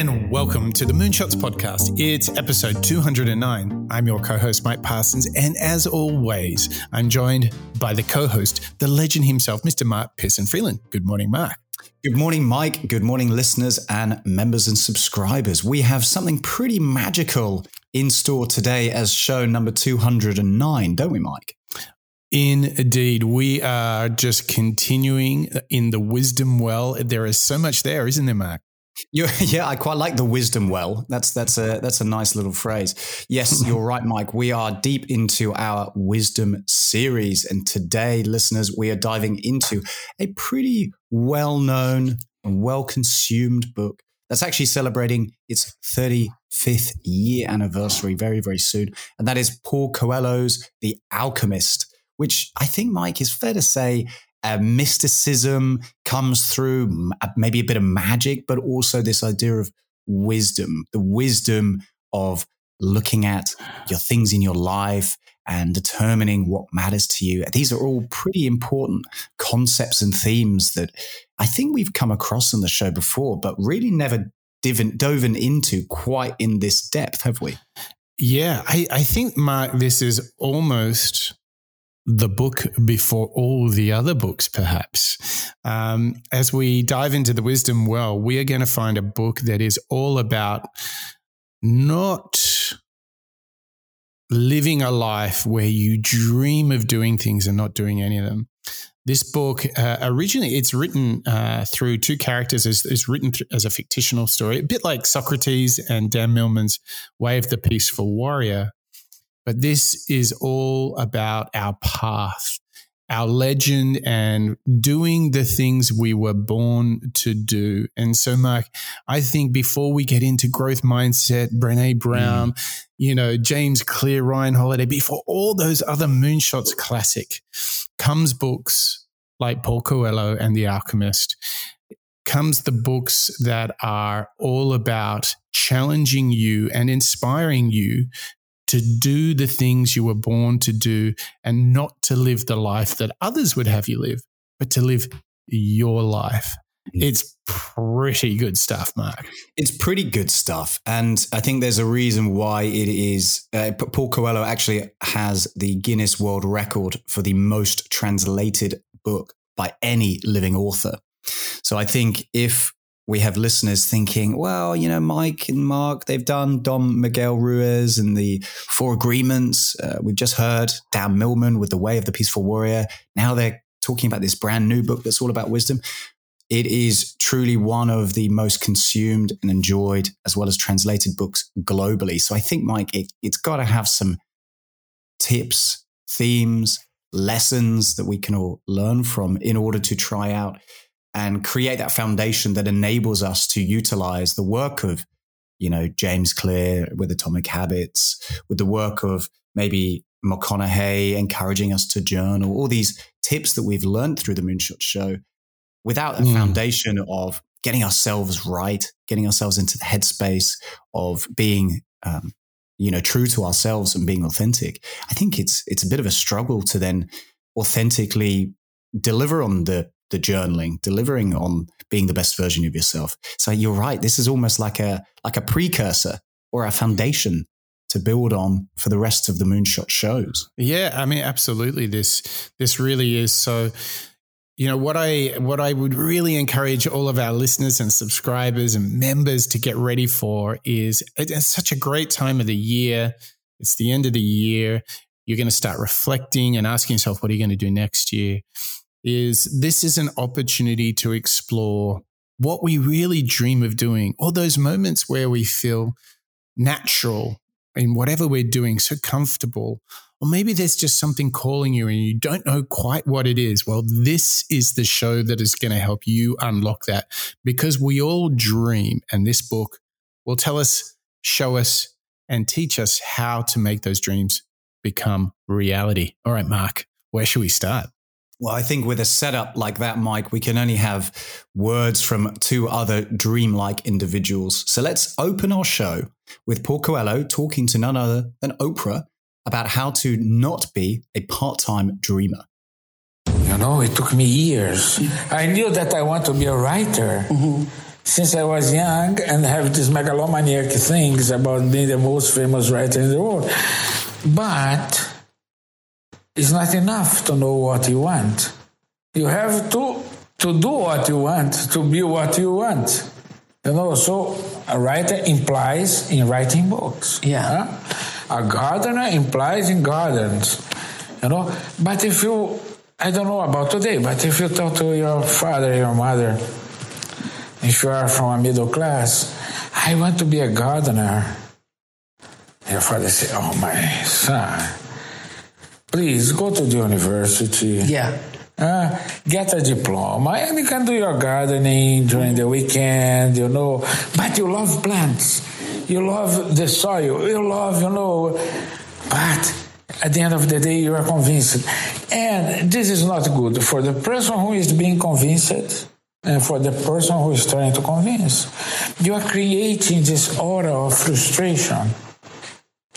and welcome to the Moonshots Podcast. It's episode 209. I'm your co host, Mike Parsons, and as always, I'm joined by the co host, the legend himself, Mr. Mark Pearson Freeland. Good morning, Mark. Good morning, Mike. Good morning, listeners and members and subscribers. We have something pretty magical in store today as show number 209, don't we, Mike? Indeed, we are just continuing in the wisdom well. There is so much there, isn't there, Mark? You're, yeah, I quite like the wisdom well. That's that's a that's a nice little phrase. Yes, you're right, Mike. We are deep into our wisdom series, and today, listeners, we are diving into a pretty well-known and well-consumed book that's actually celebrating its 35th year anniversary very very soon, and that is Paul Coelho's The Alchemist, which I think, Mike, is fair to say uh, mysticism comes through, maybe a bit of magic, but also this idea of wisdom, the wisdom of looking at your things in your life and determining what matters to you. These are all pretty important concepts and themes that I think we've come across in the show before, but really never diven, dove into quite in this depth, have we? Yeah, I, I think, Mark, this is almost the book before all the other books, perhaps. Um, as we dive into the wisdom well, we are going to find a book that is all about not living a life where you dream of doing things and not doing any of them. This book uh, originally it's written uh, through two characters. is, it's written th- as a fictional story, a bit like Socrates and Dan Millman's Way of the Peaceful Warrior. But this is all about our path, our legend, and doing the things we were born to do. And so, Mark, I think before we get into growth mindset, Brene Brown, mm. you know, James Clear, Ryan Holiday, before all those other moonshots classic, comes books like Paul Coelho and The Alchemist comes the books that are all about challenging you and inspiring you to do the things you were born to do and not to live the life that others would have you live, but to live your life. Mm. It's pretty good stuff, Mark. It's pretty good stuff. And I think there's a reason why it is. Uh, Paul Coelho actually has the Guinness World Record for the most translated book by any living author. So I think if we have listeners thinking, well, you know, Mike and Mark, they've done Don Miguel Ruiz and the Four Agreements. Uh, we've just heard Dan Millman with The Way of the Peaceful Warrior. Now they're talking about this brand new book that's all about wisdom. It is truly one of the most consumed and enjoyed, as well as translated books globally. So I think, Mike, it, it's got to have some tips, themes, lessons that we can all learn from in order to try out and create that foundation that enables us to utilize the work of, you know, James Clear with Atomic Habits, with the work of maybe McConaughey encouraging us to journal, all these tips that we've learned through the Moonshot Show without a mm. foundation of getting ourselves right, getting ourselves into the headspace of being, um, you know, true to ourselves and being authentic. I think it's it's a bit of a struggle to then authentically deliver on the the journaling, delivering on being the best version of yourself. So you're right. This is almost like a like a precursor or a foundation to build on for the rest of the moonshot shows. Yeah, I mean, absolutely. This this really is so. You know what I what I would really encourage all of our listeners and subscribers and members to get ready for is it's such a great time of the year. It's the end of the year. You're going to start reflecting and asking yourself, what are you going to do next year? Is this is an opportunity to explore what we really dream of doing, or those moments where we feel natural in whatever we're doing, so comfortable. Or maybe there's just something calling you and you don't know quite what it is. Well, this is the show that is going to help you unlock that because we all dream. And this book will tell us, show us, and teach us how to make those dreams become reality. All right, Mark, where should we start? Well, I think with a setup like that, Mike, we can only have words from two other dreamlike individuals. So let's open our show with Paul Coelho talking to none other than Oprah about how to not be a part time dreamer. You know, it took me years. I knew that I want to be a writer. Mm-hmm. since I was young and have these megalomaniac things about being the most famous writer in the world. But it's not enough to know what you want. You have to to do what you want, to be what you want. You know, so a writer implies in writing books. Yeah. Huh? A gardener implies in gardens. You know, but if you, I don't know about today, but if you talk to your father, your mother, if you are from a middle class, I want to be a gardener. Your father say, "Oh my son, please go to the university." Yeah. Uh, get a diploma and you can do your gardening during the weekend, you know. But you love plants, you love the soil, you love, you know. But at the end of the day, you are convinced. And this is not good for the person who is being convinced and for the person who is trying to convince. You are creating this aura of frustration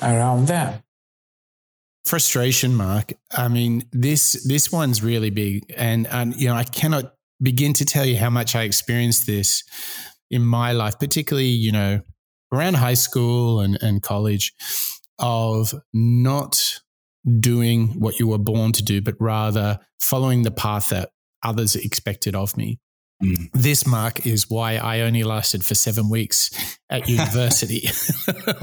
around them frustration mark. I mean this this one's really big. And and you know i cannot begin to tell you how much i experienced this in my life particularly you know around high school and, and college of not doing what you were born to do but rather following the path that others expected of me Mm. This, Mark, is why I only lasted for seven weeks at university.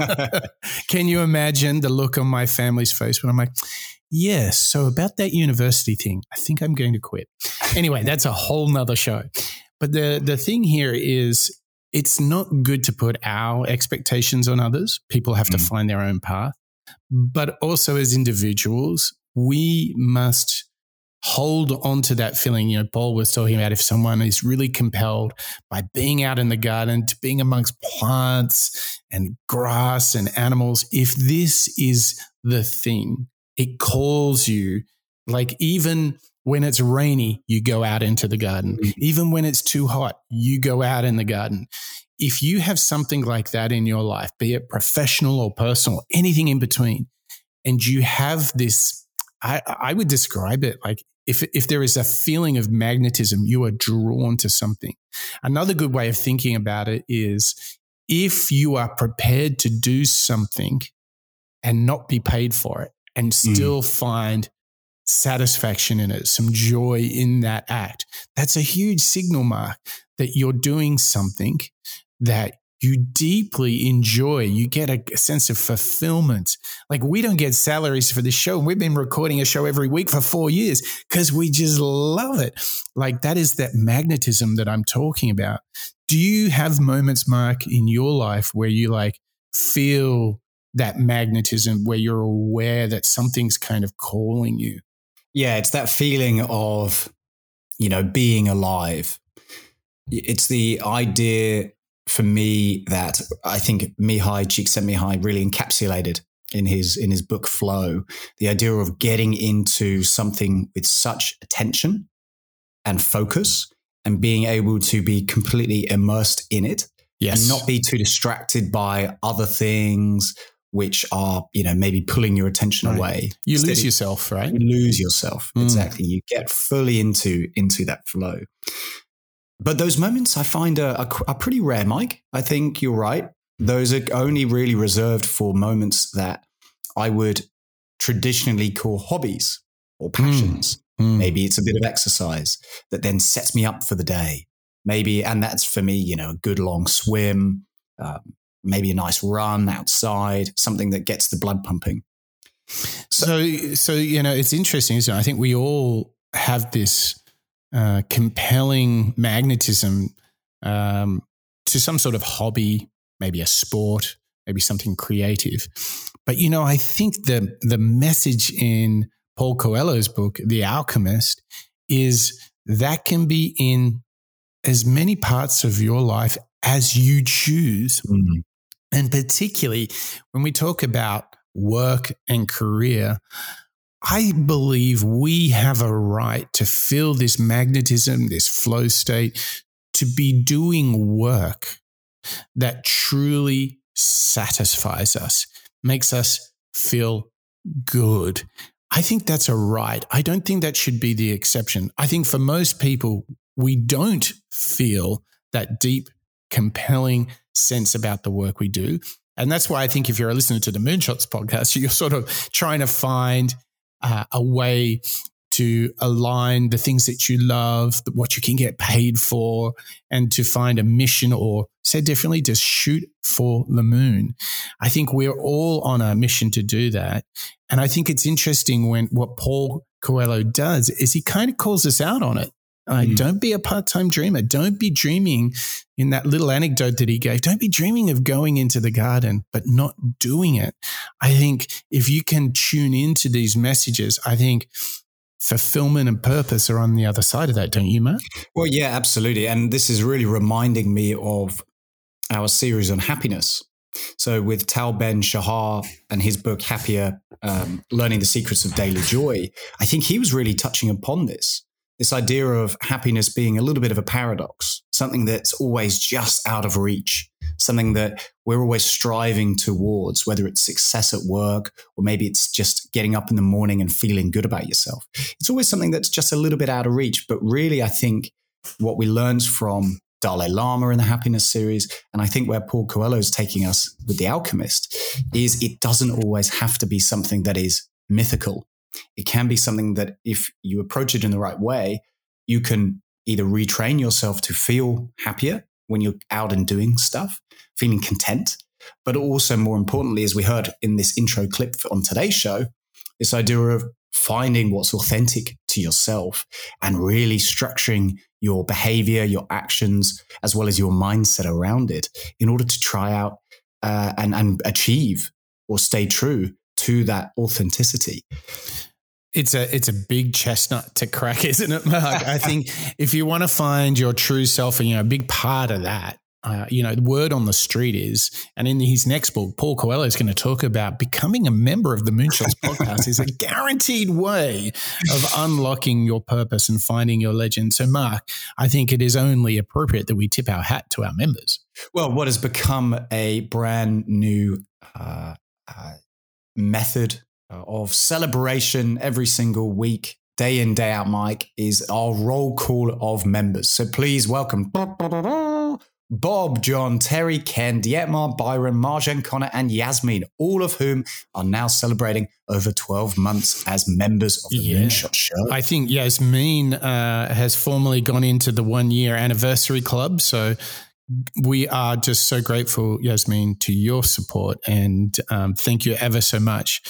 Can you imagine the look on my family's face when I'm like, yes, yeah, so about that university thing, I think I'm going to quit. Anyway, that's a whole nother show. But the, the thing here is it's not good to put our expectations on others. People have mm. to find their own path. But also as individuals, we must hold on to that feeling. You know, Paul was talking about if someone is really compelled by being out in the garden, to being amongst plants and grass and animals, if this is the thing, it calls you like even when it's rainy, you go out into the garden. Mm-hmm. Even when it's too hot, you go out in the garden. If you have something like that in your life, be it professional or personal, anything in between, and you have this I, I would describe it like if, if there is a feeling of magnetism, you are drawn to something. Another good way of thinking about it is if you are prepared to do something and not be paid for it and hmm. still mm. find satisfaction in it, some joy in that act, that's a huge signal mark that you're doing something that you deeply enjoy. You get a, sense of fulfillment. Like we don't get salaries for this show. We've been recording a show every week for four years because we just love it. Like that is that magnetism that I'm talking about. Do you have moments, Mark, in your life where you like feel that magnetism, where you're aware that something's kind of calling you? Yeah, it's that feeling of, you know, being alive. It's the idea for me that I think Mihaly Csikszentmihalyi really encapsulated in his in his book Flow, the idea of getting into something with such attention and focus and being able to be completely immersed in it yes. and not be too distracted by other things which are, you know, maybe pulling your attention right. away. You Instead lose yourself, right? You lose yourself. Mm. Exactly. You get fully into into that flow. But those moments I find are, are, are pretty rare, Mike. I think you're right. Those are only really reserved for moments that I would traditionally call hobbies or hmm. passions. Mm. Mm. Maybe it's a bit of exercise that then sets me up for the day. Maybe, and that's for me, you know, a good long swim, um, maybe a nice run outside, something that gets the blood pumping. So, so you know, it's interesting. Isn't it? I think we all have this uh, compelling magnetism um, to some sort of hobby, maybe a sport, maybe something creative. But you know, I think the the message in Paul Coelho's book, The Alchemist, is that can be in as many parts of your life as you choose. Mm-hmm. And particularly when we talk about work and career, I believe we have a right to feel this magnetism, this flow state, to be doing work that truly satisfies us, makes us feel good. I think that's a right. I don't think that should be the exception. I think for most people, we don't feel that deep compelling sense about the work we do. And that's why I think if you're a listener to the Moonshots podcast, you're sort of trying to find uh, a way to align the things that you love, what you can get paid for, and to find a mission or said differently, just shoot for the moon. I think we're all on a mission to do that. And I think it's interesting when what Paul Coelho does is he kind of calls us out on it. Uh, mm. Don't be a part time dreamer. Don't be dreaming in that little anecdote that he gave. Don't be dreaming of going into the garden, but not doing it. I think if you can tune into these messages, I think fulfillment and purpose are on the other side of that, don't you, Matt? Well, yeah, absolutely. And this is really reminding me of our series on happiness. So, with Tal Ben Shahar and his book Happier, um, Learning the Secrets of Daily Joy, I think he was really touching upon this this idea of happiness being a little bit of a paradox, something that's always just out of reach, something that we're always striving towards, whether it's success at work or maybe it's just getting up in the morning and feeling good about yourself. It's always something that's just a little bit out of reach. But really, I think what we learned from Dalai Lama in the happiness series, and I think where Paul Coelho is taking us with The Alchemist, is it doesn't always have to be something that is mythical it can be something that if you approach it in the right way, you can either retrain yourself to feel happier when you're out and doing stuff, feeling content, but also more importantly, as we heard in this intro clip on today's show, this idea of finding what's authentic to yourself and really structuring your behavior, your actions, as well as your mindset around it in order to try out uh, and, and achieve or stay true to that authenticity. It's a it's a big chestnut to crack, isn't it, Mark? I think if you want to find your true self, and you know, a big part of that, uh, you know, the word on the street is, and in his next book, Paul Coelho is going to talk about becoming a member of the Moonshots podcast is a guaranteed way of unlocking your purpose and finding your legend. So, Mark, I think it is only appropriate that we tip our hat to our members. Well, what has become a brand new uh, uh, method uh, of celebration every single week, day in, day out, Mike, is our roll call of members. So please welcome Bob, John, Terry, Ken, Dietmar, Byron, Marjan, Connor, and Yasmin, all of whom are now celebrating over 12 months as members of the yeah. Moonshot Show. I think Yasmin uh, has formally gone into the one year anniversary club. So we are just so grateful, Yasmin, to your support and um, thank you ever so much.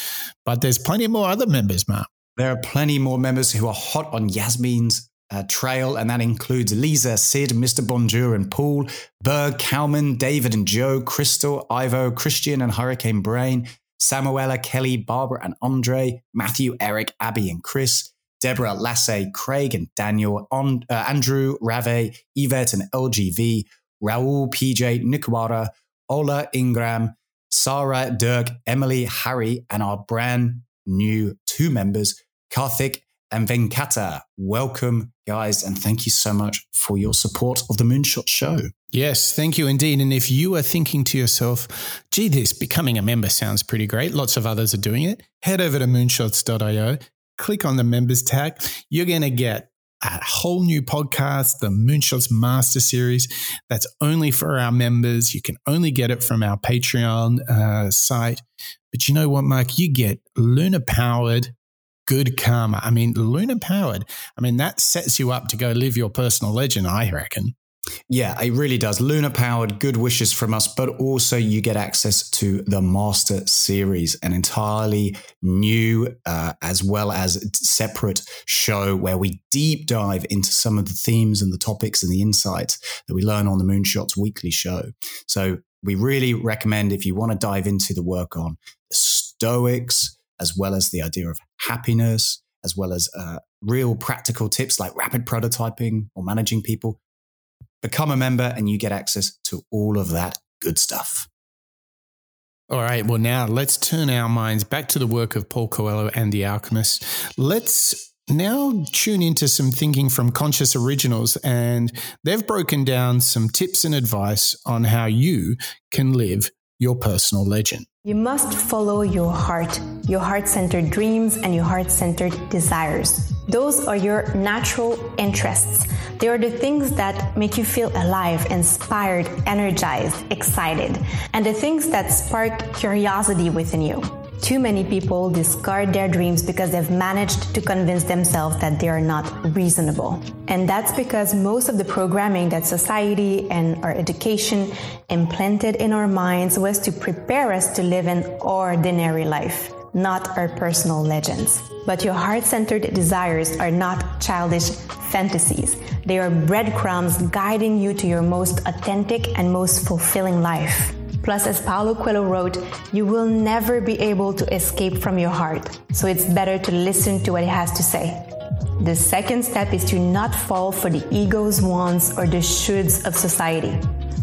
But there's plenty more other members, Mark. There are plenty more members who are hot on Yasmin's uh, trail, and that includes Lisa, Sid, Mr. Bonjour, and Paul, Berg, Kalman, David and Joe, Crystal, Ivo, Christian, and Hurricane Brain, Samoela, Kelly, Barbara, and Andre, Matthew, Eric, Abby, and Chris. Deborah, Lasse, Craig, and Daniel, on, uh, Andrew, Rave, Yvette, and LGV, Rahul, PJ, Nicoara, Ola, Ingram, Sarah, Dirk, Emily, Harry, and our brand new two members, Karthik and Venkata. Welcome, guys, and thank you so much for your support of the Moonshot Show. Yes, thank you indeed. And if you are thinking to yourself, gee, this becoming a member sounds pretty great, lots of others are doing it, head over to moonshots.io, click on the members tag. You're going to get a whole new podcast, the Moonshots Master Series. That's only for our members. You can only get it from our Patreon uh, site. But you know what, Mark? You get Lunar powered good karma. I mean, Lunar powered. I mean, that sets you up to go live your personal legend, I reckon. Yeah, it really does. Lunar powered, good wishes from us, but also you get access to the Master Series, an entirely new uh, as well as separate show where we deep dive into some of the themes and the topics and the insights that we learn on the Moonshots weekly show. So we really recommend if you want to dive into the work on Stoics, as well as the idea of happiness, as well as uh, real practical tips like rapid prototyping or managing people Become a member and you get access to all of that good stuff. All right. Well, now let's turn our minds back to the work of Paul Coelho and the Alchemist. Let's now tune into some thinking from Conscious Originals, and they've broken down some tips and advice on how you can live your personal legend. You must follow your heart, your heart centered dreams, and your heart centered desires. Those are your natural interests. They are the things that make you feel alive, inspired, energized, excited, and the things that spark curiosity within you. Too many people discard their dreams because they've managed to convince themselves that they are not reasonable. And that's because most of the programming that society and our education implanted in our minds was to prepare us to live an ordinary life, not our personal legends. But your heart centered desires are not childish fantasies. They are breadcrumbs guiding you to your most authentic and most fulfilling life. Plus, as Paulo Coelho wrote, you will never be able to escape from your heart. So it's better to listen to what it has to say. The second step is to not fall for the ego's wants or the shoulds of society.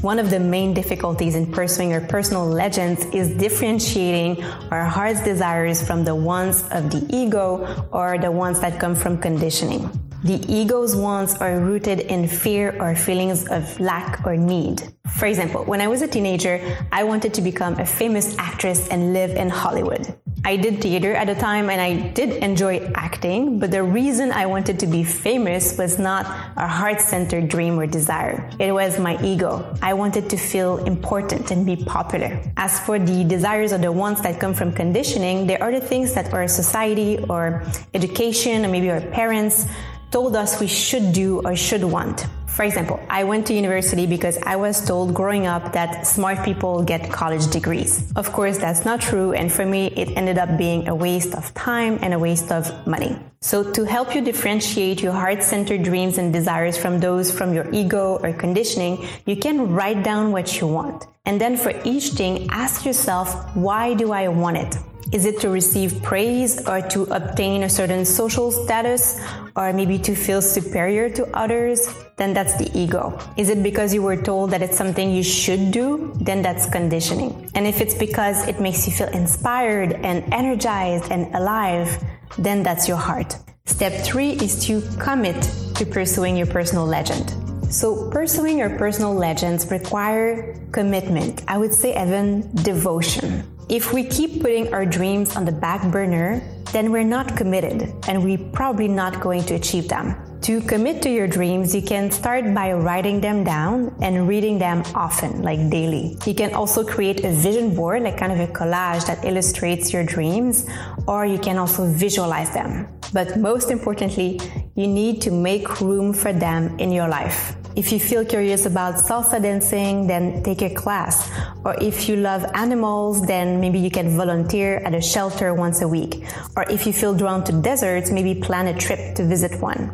One of the main difficulties in pursuing our personal legends is differentiating our heart's desires from the ones of the ego or the ones that come from conditioning. The ego's wants are rooted in fear or feelings of lack or need. For example, when I was a teenager, I wanted to become a famous actress and live in Hollywood. I did theater at the time and I did enjoy acting, but the reason I wanted to be famous was not a heart centered dream or desire. It was my ego. I wanted to feel important and be popular. As for the desires or the wants that come from conditioning, they are the things that our society or education or maybe our parents told us we should do or should want. For example, I went to university because I was told growing up that smart people get college degrees. Of course, that's not true, and for me, it ended up being a waste of time and a waste of money. So, to help you differentiate your heart centered dreams and desires from those from your ego or conditioning, you can write down what you want. And then for each thing, ask yourself, why do I want it? Is it to receive praise or to obtain a certain social status or maybe to feel superior to others? Then that's the ego. Is it because you were told that it's something you should do? Then that's conditioning. And if it's because it makes you feel inspired and energized and alive, then that's your heart. Step three is to commit to pursuing your personal legend. So, pursuing your personal legends require commitment. I would say even devotion. If we keep putting our dreams on the back burner, then we're not committed and we're probably not going to achieve them. To commit to your dreams, you can start by writing them down and reading them often, like daily. You can also create a vision board, like kind of a collage that illustrates your dreams, or you can also visualize them. But most importantly, you need to make room for them in your life. If you feel curious about salsa dancing, then take a class. Or if you love animals, then maybe you can volunteer at a shelter once a week. Or if you feel drawn to deserts, maybe plan a trip to visit one.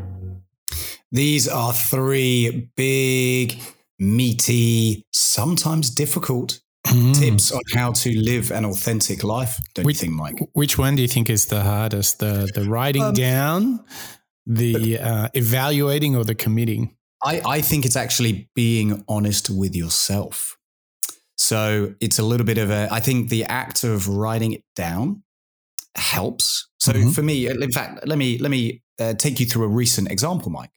These are three big, meaty, sometimes difficult Mm. tips on how to live an authentic life. Don't which, you think, Mike? Which one do you think is the hardest? The the writing um, down, the uh, evaluating, or the committing? I, I think it's actually being honest with yourself. So it's a little bit of a, I think the act of writing it down helps. So mm-hmm. for me, in fact, let me, let me uh, take you through a recent example, Mike.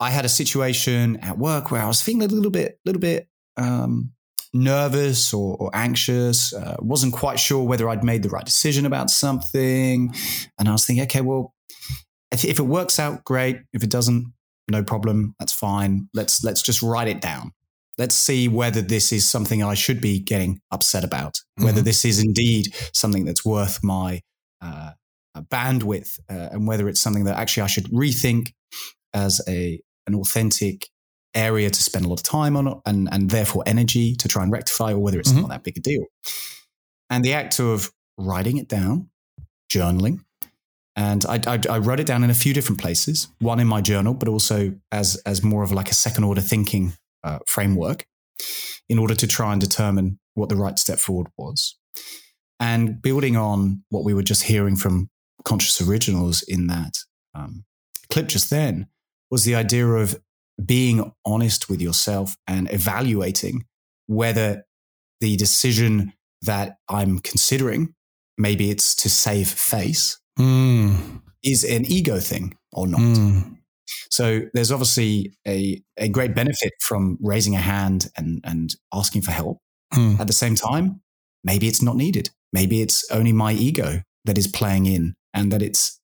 I had a situation at work where I was feeling a little bit, little bit, um, nervous or, or anxious. Uh, wasn't quite sure whether I'd made the right decision about something. And I was thinking, okay, well, if, if it works out, great. If it doesn't, no problem. That's fine. Let's let's just write it down. Let's see whether this is something I should be getting upset about. Whether mm-hmm. this is indeed something that's worth my uh, bandwidth, uh, and whether it's something that actually I should rethink as a an authentic area to spend a lot of time on, and and therefore energy to try and rectify, or whether it's mm-hmm. not that big a deal. And the act of writing it down, journaling, and I, I, I, wrote it down in a few different places. One in my journal, but also as as more of like a second order thinking uh, framework, in order to try and determine what the right step forward was. And building on what we were just hearing from Conscious Originals in that um, clip just then was the idea of being honest with yourself and evaluating whether the decision that I'm considering, maybe it's to save face, mm. is an ego thing or not. Mm. So there's obviously a, a great benefit from raising a hand and, and asking for help. Mm. At the same time, maybe it's not needed. Maybe it's only my ego that is playing in and that it's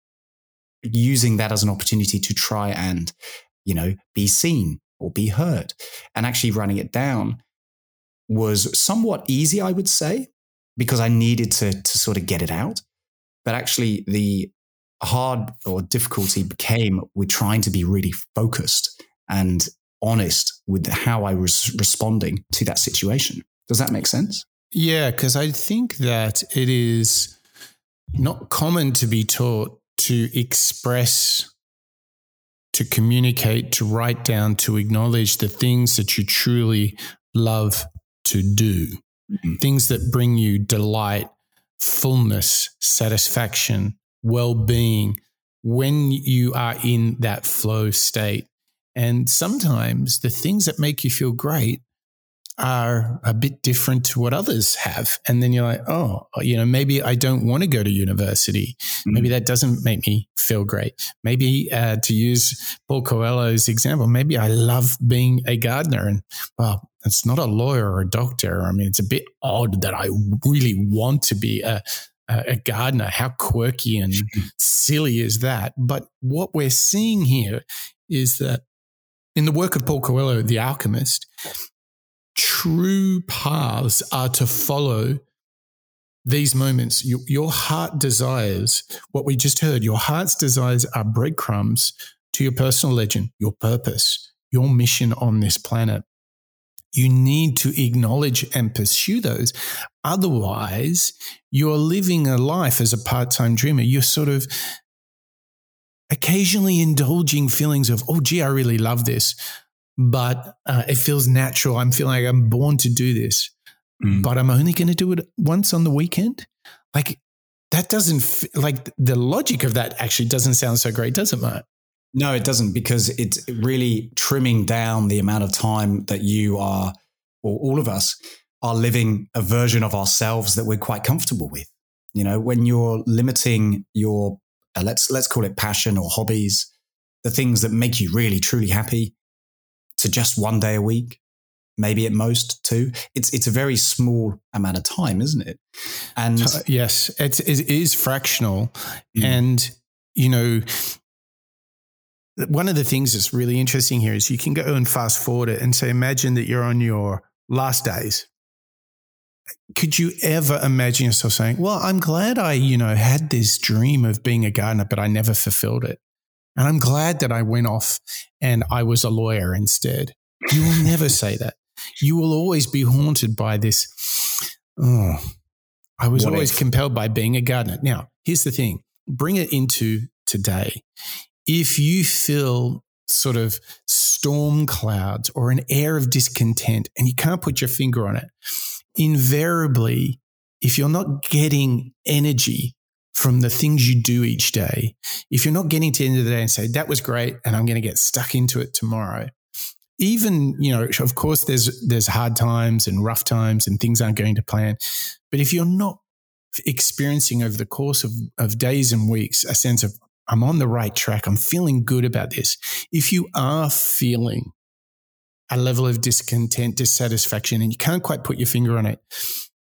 using that as an opportunity to try and, you know, be seen or be heard and actually running it down was somewhat easy, I would say, because I needed to, to sort of get it out. But actually, the hard or difficulty became with trying to be really focused and honest with how I was responding to that situation. Does that make sense? Yeah, because I think that it is not common to be taught to express, to communicate, to write down, to acknowledge the things that you truly love to do, mm-hmm. things that bring you delight, fullness, satisfaction, well being when you are in that flow state. And sometimes the things that make you feel great are a bit different to what others have. And then you're like, oh, you know, maybe I don't want to go to university. Mm-hmm. Maybe that doesn't make me feel great. Maybe uh, to use Paul Coelho's example, maybe I love being a gardener. And well, it's not a lawyer or a doctor. I mean, it's a bit odd that I really want to be a, a gardener. How quirky and silly is that? But what we're seeing here is that in the work of Paul Coelho, The Alchemist, true paths are to follow these moments. Your, your heart desires, what we just heard, your heart's desires are breadcrumbs to your personal legend, your purpose, your mission on this planet. You need to acknowledge and pursue those. Otherwise, you're living a life as a part time dreamer. You're sort of occasionally indulging feelings of, oh, gee, I really love this but uh, it feels natural. I'm feeling like I'm born to do this, mm. but I'm only going to do it once on the weekend. Like that doesn't f- like the logic of that actually doesn't sound so great, does it, Mark? No, it doesn't because it's really trimming down the amount of time that you are, or all of us are living a version of ourselves that we're quite comfortable with. You know, when you're limiting your, uh, let's, let's call it passion or hobbies, the things that make you really, truly happy, to just one day a week, maybe at most two. It's it's a very small amount of time, isn't it? And uh, yes, it's, it is fractional, mm. and you know. One of the things that's really interesting here is you can go and fast forward it and say, imagine that you're on your last days could you ever imagine yourself saying, "Well, I'm glad I, you know, had this dream of being a gardener, but I never fulfilled it." And I'm glad that I went off and I was a lawyer instead. You will never say that. You will always be haunted by this. Oh, I was what always if? compelled by being a gardener. Now, here's the thing bring it into today. If you feel sort of storm clouds or an air of discontent and you can't put your finger on it, invariably, if you're not getting energy from the things you do each day, if you're not getting to the end of the day and say, that was great and I'm going to get stuck into it tomorrow, even, you know, of course there's there's hard times and rough times and things aren't going to plan. But if you're not experiencing over the course of, of days and weeks a sense of I'm on the right track, I'm feeling good about this. If you are feeling a level of discontent, dissatisfaction, and you can't quite put your finger on it,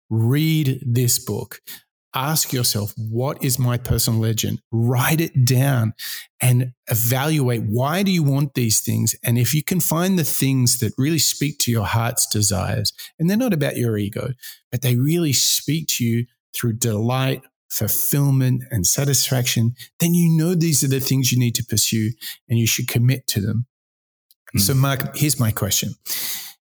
read this book ask yourself, what is my personal legend? Write it down and evaluate why do you want these things? And if you can find the things that really speak to your heart's desires, and they're not about your ego, but they really speak to you through delight, fulfillment, and satisfaction, then you know these are the things you need to pursue and you should commit to them. Mm. So, Mark, here's my question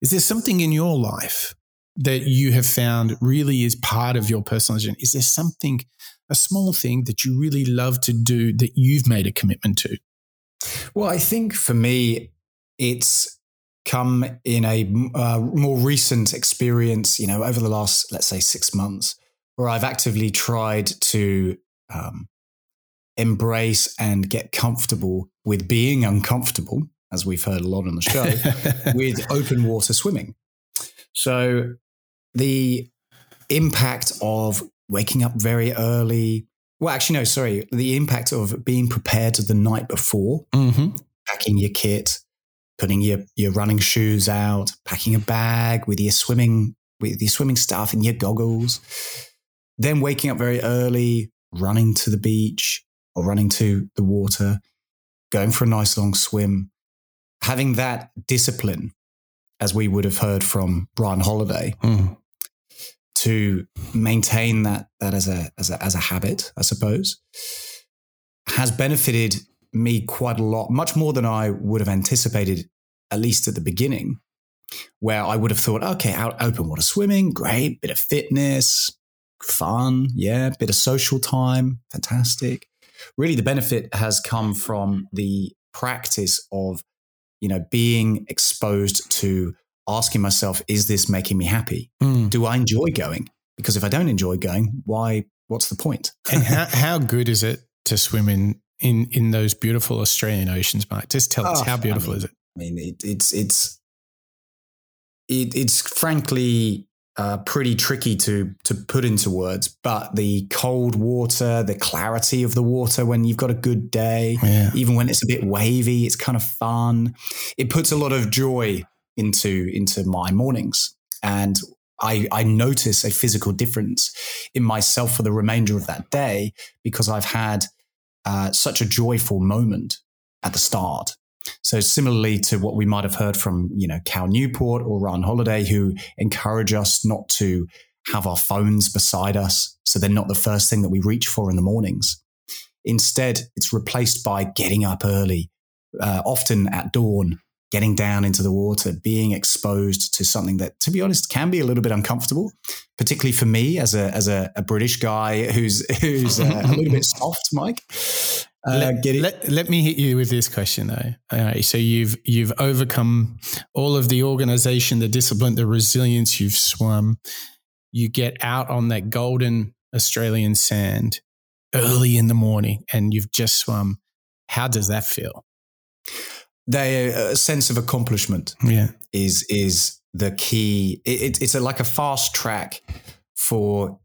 Is there something in your life that you have found really is part of your personal agenda? Is there something, a small thing that you really love to do that you've made a commitment to? Well, I think for me, it's come in a uh, more recent experience, you know, over the last, let's say, six months, where I've actively tried to um, embrace and get comfortable with being uncomfortable, as we've heard a lot on the show, with open water swimming. So the impact of waking up very early. Well, actually, no, sorry. The impact of being prepared the night before, mm-hmm. packing your kit, putting your, your running shoes out, packing a bag with your swimming with your swimming stuff and your goggles. Then waking up very early, running to the beach, or running to the water, going for a nice long swim, having that discipline, as we would have heard from Ryan Holiday, mm. to maintain that that as a as a as a habit, I suppose, has benefited me quite a lot, much more than I would have anticipated, at least at the beginning, where I would have thought, okay, out open water swimming, great, bit of fitness, fun, yeah, bit of social time, fantastic. Really, the benefit has come from the practice of, you know, being exposed to asking myself, is this making me happy? Mm. Do I enjoy going? Because if I don't enjoy going, why? What's the point? and how, how good is it to swim in in in those beautiful Australian oceans, Mark? Just tell oh, us how beautiful I mean, is it? I mean, it, it's it's it, it's frankly uh, pretty tricky to to put into words. But the cold water, the clarity of the water when you've got a good day, yeah. even when it's a bit wavy, it's kind of fun. It puts a lot of joy into into my mornings, and I, I notice a physical difference in myself for the remainder of that day because I've had uh, such a joyful moment at the start. So similarly to what we might have heard from, you know, Cal Newport or Ryan Holiday, who encourage us not to have our phones beside us. So they're not the first thing that we reach for in the mornings. Instead, it's replaced by getting up early, uh, often at dawn, getting down into the water, being exposed to something that, to be honest, can be a little bit uncomfortable, particularly for me as a as a, a British guy who's who's uh, a little bit soft, Mike. Uh, let, let, let, me hit you with this question though. All right, so you've you've overcome all of the organization, the discipline, the resilience. You've swum. You get out on that golden Australian sand early in the morning, and you've just swum. How does that feel? The uh, sense of accomplishment, yeah, is is the key. It, it's a, like a fast track for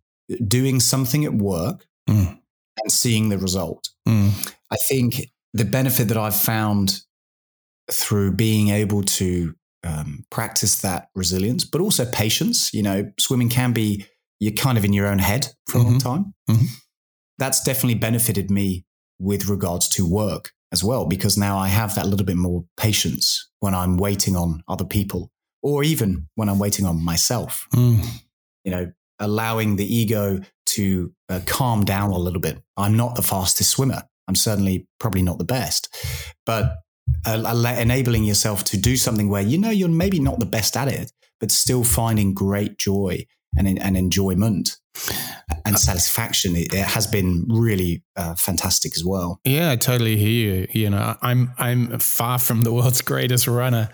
doing something at work mm. and seeing the result. Mm. I think the benefit that I've found through being able to um, practice that resilience, but also patience. You know, swimming can be you're kind of in your own head for a mm-hmm. long time. Mm-hmm. That's definitely benefited me with regards to work as well, because now I have that little bit more patience when I'm waiting on other people, or even when I'm waiting on myself. Mm. You know, allowing the ego to uh, calm down a little bit. I'm not the fastest swimmer. I'm certainly probably not the best, but uh, enabling yourself to do something where you know you're maybe not the best at it, but still finding great joy and, and enjoyment and satisfaction it, has been really uh, fantastic as well yeah i totally hear you you know i'm i'm far from the world's greatest runner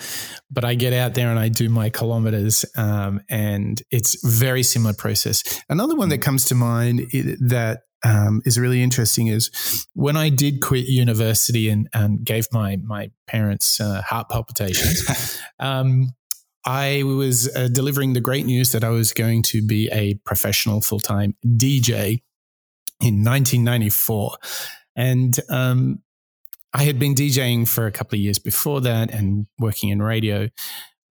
but i get out there and i do my kilometers um, and it's very similar process another one that mm. comes to mind that um, is really interesting is when I did quit university and, and gave my my parents uh, heart palpitations. um, I was uh, delivering the great news that I was going to be a professional full time DJ in 1994, and um, I had been DJing for a couple of years before that and working in radio.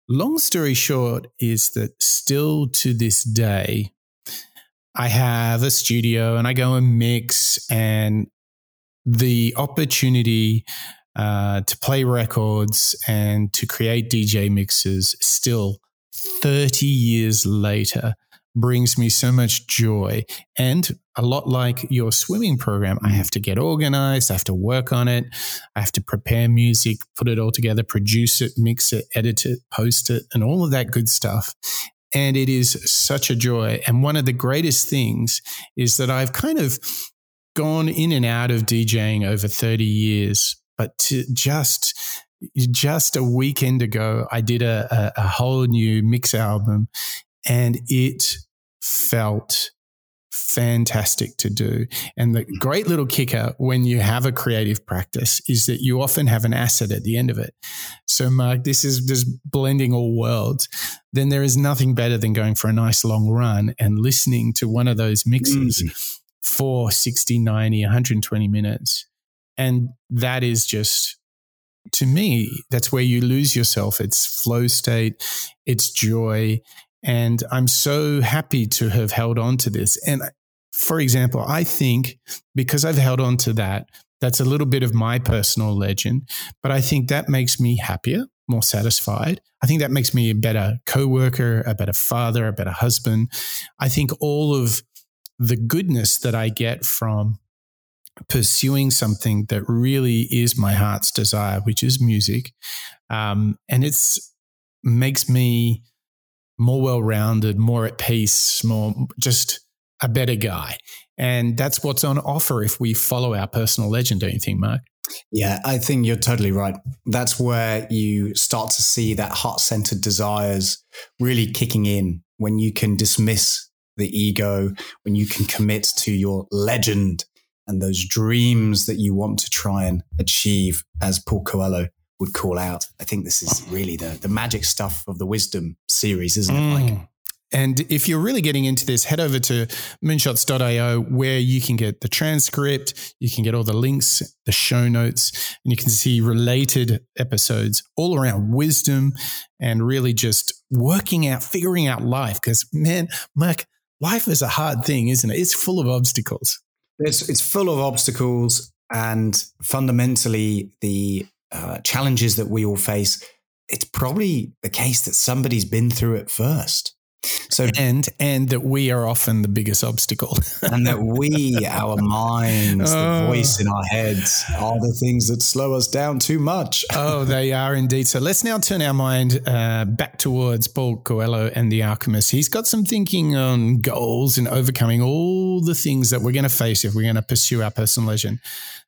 Long story short is that still to this day, I have a studio and I go and mix, and the opportunity uh, to play records and to create DJ mixes still 30 years later brings me so much joy. And a lot like your swimming program, I have to get organized, I have to work on it, I have to prepare music, put it all together, produce it, mix it, edit it, post it, and all of that good stuff. And it is such a joy. And one of the greatest things is that I've kind of gone in and out of DJing over 30 years, but to just just a weekend ago, I did a, a, a whole new mix album and it felt fantastic to do. And the great little kicker when you have a creative practice is that you often have an asset at the end of it. So, Mark, this is just blending all worlds. Then there is nothing better than going for a nice long run and listening to one of those mixes mm. for 60, 90, 120 minutes. And that is just to me, that's where you lose yourself. It's flow state, it's joy, and I'm so happy to have held on to this. And for example, I think because I've held on to that, that's a little bit of my personal legend, but I think that makes me happier, more satisfied. I think that makes me a better coworker, a better father, a better husband. I think all of the goodness that I get from pursuing something that really is my heart's desire, which is music, um, and it's makes me more well-rounded, more at peace, more just a better guy. And that's what's on offer if we follow our personal legend, don't you think, Mark? Yeah, I think you're totally right. That's where you start to see that heart centered desires really kicking in when you can dismiss the ego, when you can commit to your legend and those dreams that you want to try and achieve, as Paul Coelho would call out. I think this is really the, the magic stuff of the wisdom series, isn't it, Mike? Mm. And if you're really getting into this, head over to moonshots.io where you can get the transcript, you can get all the links, the show notes, and you can see related episodes all around wisdom and really just working out, figuring out life. Because, man, Mark, life is a hard thing, isn't it? It's full of obstacles. It's, it's full of obstacles. And fundamentally, the uh, challenges that we all face, it's probably the case that somebody's been through it first. So and and that we are often the biggest obstacle, and that we, our minds, oh. the voice in our heads, are the things that slow us down too much. oh, they are indeed. So let's now turn our mind uh, back towards Paul Coelho and the Alchemist. He's got some thinking on goals and overcoming all the things that we're going to face if we're going to pursue our personal legend.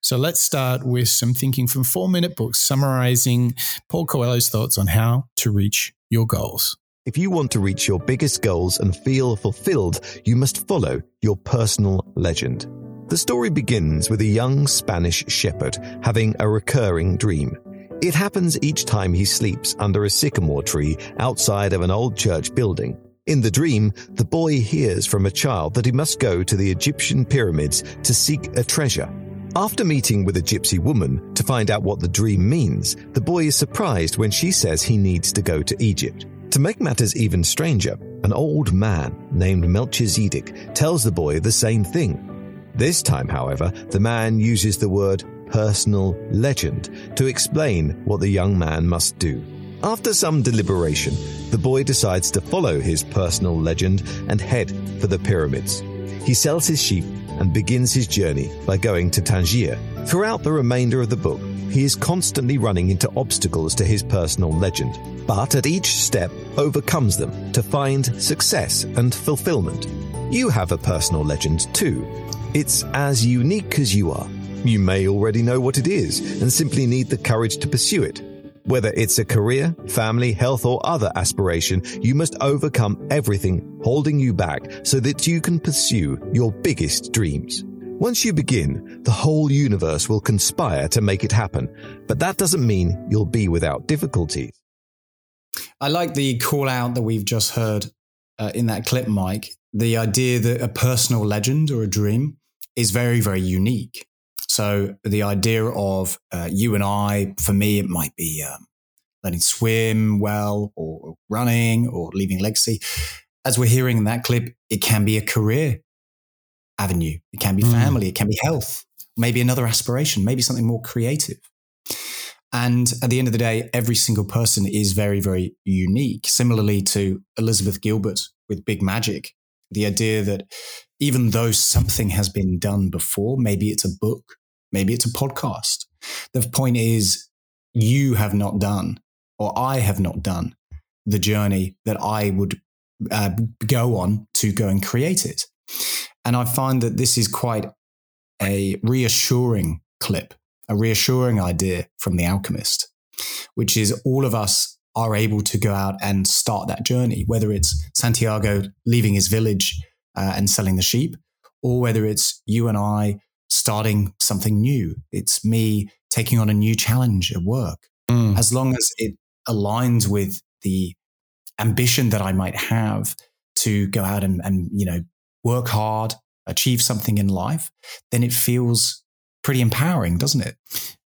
So let's start with some thinking from Four Minute Books, summarizing Paul Coelho's thoughts on how to reach your goals. If you want to reach your biggest goals and feel fulfilled, you must follow your personal legend. The story begins with a young Spanish shepherd having a recurring dream. It happens each time he sleeps under a sycamore tree outside of an old church building. In the dream, the boy hears from a child that he must go to the Egyptian pyramids to seek a treasure. After meeting with a gypsy woman to find out what the dream means, the boy is surprised when she says he needs to go to Egypt. To make matters even stranger, an old man named Melchizedek tells the boy the same thing. This time, however, the man uses the word personal legend to explain what the young man must do. After some deliberation, the boy decides to follow his personal legend and head for the pyramids. He sells his sheep and begins his journey by going to Tangier. Throughout the remainder of the book, he is constantly running into obstacles to his personal legend, but at each step overcomes them to find success and fulfillment. You have a personal legend too. It's as unique as you are. You may already know what it is and simply need the courage to pursue it. Whether it's a career, family, health, or other aspiration, you must overcome everything holding you back so that you can pursue your biggest dreams. Once you begin, the whole universe will conspire to make it happen, but that doesn't mean you'll be without difficulties. I like the call out that we've just heard uh, in that clip, Mike. The idea that a personal legend or a dream is very, very unique. So the idea of uh, you and I, for me, it might be um, learning swim well or running or leaving legacy. As we're hearing in that clip, it can be a career avenue. It can be mm. family, it can be health, maybe another aspiration, maybe something more creative. And at the end of the day, every single person is very, very unique. Similarly to Elizabeth Gilbert with Big Magic, the idea that even though something has been done before, maybe it's a book, maybe it's a podcast, the point is you have not done, or I have not done the journey that I would uh, go on to go and create it. And I find that this is quite a reassuring clip, a reassuring idea from The Alchemist, which is all of us are able to go out and start that journey, whether it's Santiago leaving his village uh, and selling the sheep, or whether it's you and I starting something new. It's me taking on a new challenge at work. Mm. As long as it aligns with the ambition that I might have to go out and, and you know work hard, achieve something in life, then it feels pretty empowering, doesn't it?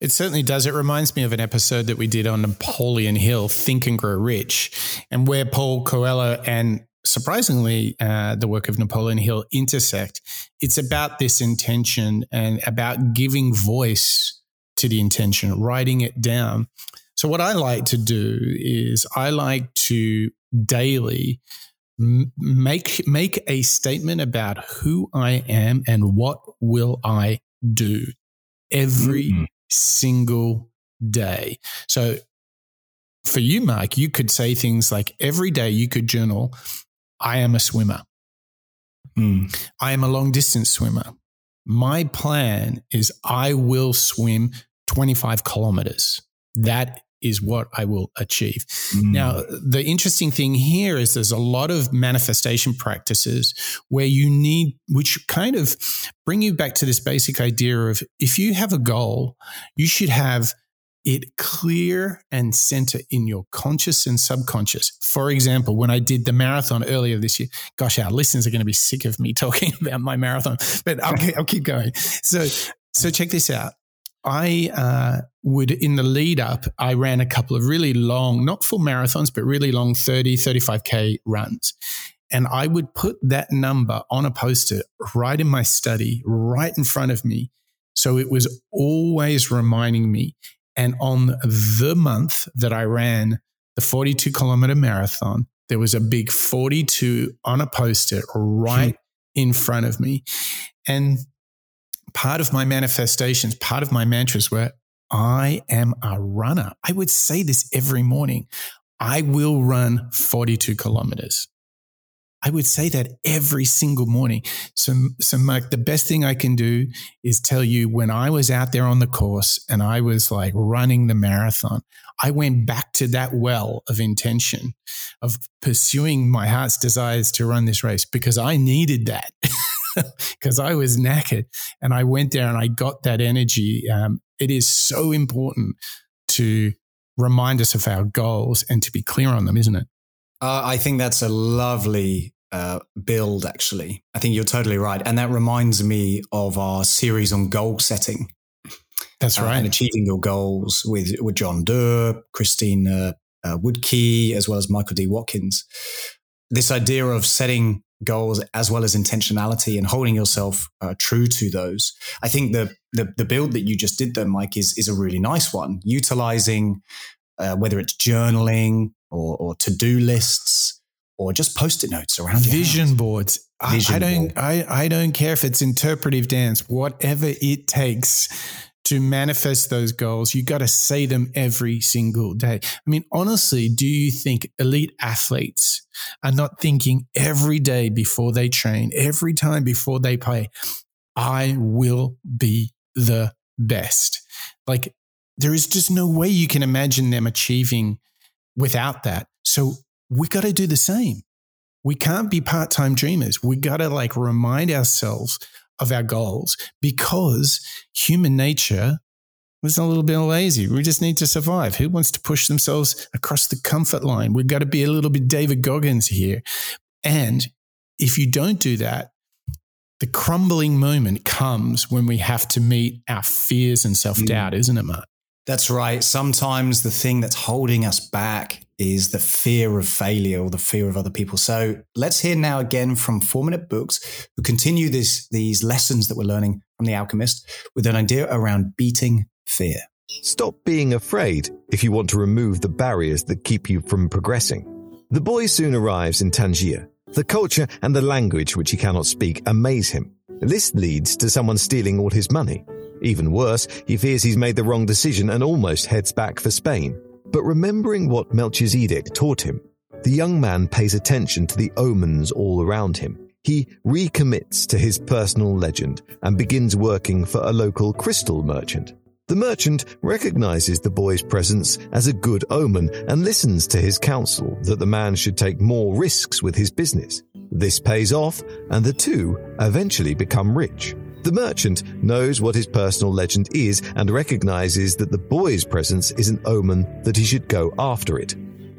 It certainly does. It reminds me of an episode that we did on Napoleon Hill, Think and Grow Rich, and where Paul Coelho and surprisingly, uh, the work of Napoleon Hill intersect. It's about this intention and about giving voice to the intention, writing it down. So, what I like to do is I like to daily make make a statement about who I am and what will I do every mm-hmm. single day. So for you, Mark, you could say things like every day you could journal, I am a swimmer. Mm. I am a long distance swimmer. My plan is I will swim 25 kilometers. That is what I will achieve. Mm. Now, the interesting thing here is there's a lot of manifestation practices where you need, which kind of bring you back to this basic idea of if you have a goal, you should have it clear and center in your conscious and subconscious. For example, when I did the marathon earlier this year, gosh, our listeners are going to be sick of me talking about my marathon, but I'll, I'll keep going. So, so check this out. I uh, would, in the lead up, I ran a couple of really long, not full marathons, but really long 30, 35K runs. And I would put that number on a poster right in my study, right in front of me. So it was always reminding me. And on the month that I ran the 42 kilometer marathon, there was a big 42 on a poster right in front of me. And part of my manifestations, part of my mantras were, I am a runner. I would say this every morning. I will run 42 kilometers. I would say that every single morning. So, so Mike, the best thing I can do is tell you when I was out there on the course and I was like running the marathon, I went back to that well of intention of pursuing my heart's desires to run this race because I needed that. because I was knackered. And I went there and I got that energy. Um, it is so important to remind us of our goals and to be clear on them, isn't it? Uh, I think that's a lovely uh, build, actually. I think you're totally right. And that reminds me of our series on goal setting. That's right. Uh, and achieving your goals with, with John Doerr, Christine uh, uh, Wodtke, as well as Michael D. Watkins. This idea of setting goals as well as intentionality and holding yourself uh, true to those. I think the, the, the build that you just did there, Mike, is is a really nice one. Utilizing uh, whether it's journaling or, or to do lists or just post-it notes around vision boards. Vision I, I don't board. I, I don't care if it's interpretive dance, whatever it takes to manifest those goals, you got to say them every single day. I mean, honestly, do you think elite athletes are not thinking every day before they train, every time before they play, I will be the best? Like, there is just no way you can imagine them achieving without that. So we got to do the same. We can't be part time dreamers. We got to like remind ourselves of our goals because human nature was a little bit lazy. We just need to survive. Who wants to push themselves across the comfort line? We've got to be a little bit David Goggins here. And if you don't do that, the crumbling moment comes when we have to meet our fears and self doubt, mm. isn't it, Mark? That's right. Sometimes the thing that's holding us back is the fear of failure or the fear of other people. So let's hear now again from Four Minute Books, who continue this, these lessons that we're learning from The Alchemist with an idea around beating fear. Stop being afraid if you want to remove the barriers that keep you from progressing. The boy soon arrives in Tangier. The culture and the language which he cannot speak amaze him. This leads to someone stealing all his money. Even worse, he fears he's made the wrong decision and almost heads back for Spain. But remembering what Melchizedek taught him, the young man pays attention to the omens all around him. He recommits to his personal legend and begins working for a local crystal merchant. The merchant recognizes the boy's presence as a good omen and listens to his counsel that the man should take more risks with his business. This pays off, and the two eventually become rich. The merchant knows what his personal legend is and recognizes that the boy's presence is an omen that he should go after it.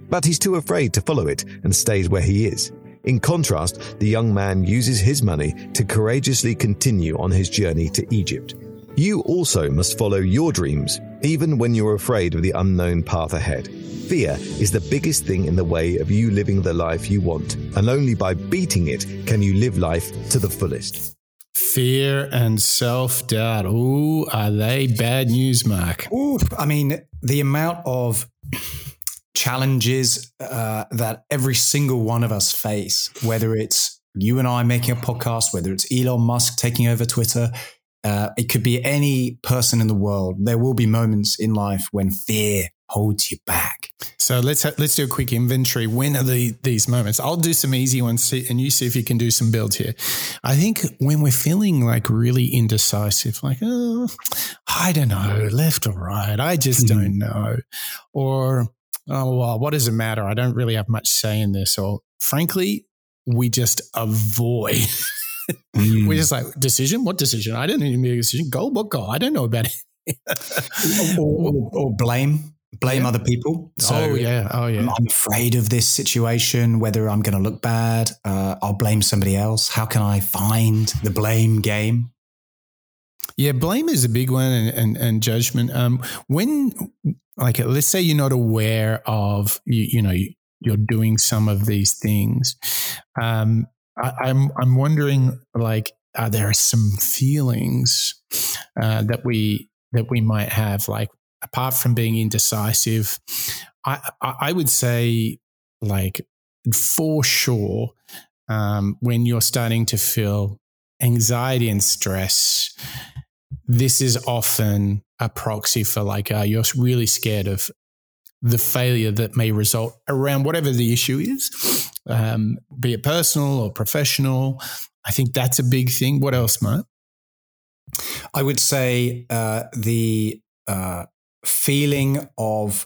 But he's too afraid to follow it and stays where he is. In contrast, the young man uses his money to courageously continue on his journey to Egypt. You also must follow your dreams, even when you're afraid of the unknown path ahead. Fear is the biggest thing in the way of you living the life you want, and only by beating it can you live life to the fullest. Fear and self doubt. Ooh, are they bad news, Mark? Ooh, I mean, the amount of challenges uh, that every single one of us face, whether it's you and I making a podcast, whether it's Elon Musk taking over Twitter, uh, it could be any person in the world. There will be moments in life when fear holds you back. So let's ha- let's do a quick inventory. When are the, these moments? I'll do some easy ones, and you see if you can do some builds here. I think when we're feeling like really indecisive, like oh, I don't know, left or right, I just mm-hmm. don't know, or oh well, what does it matter? I don't really have much say in this, or frankly, we just avoid. Mm. We're just like decision. What decision? I didn't even make a decision. Goal. What goal? I don't know about it. or, or, or, blame blame yeah. other people. So oh yeah, oh yeah. I'm, afraid of this situation. Whether I'm going to look bad, uh, I'll blame somebody else. How can I find the blame game? Yeah, blame is a big one, and and, and judgment. Um, when like let's say you're not aware of you, you know you're doing some of these things. Um, I, I'm I'm wondering like are there some feelings uh, that we that we might have like apart from being indecisive, I, I would say, like, for sure, um, when you're starting to feel anxiety and stress, this is often a proxy for like uh, you're really scared of the failure that may result around whatever the issue is, um, be it personal or professional. I think that's a big thing. What else, Matt? I would say uh, the uh, feeling of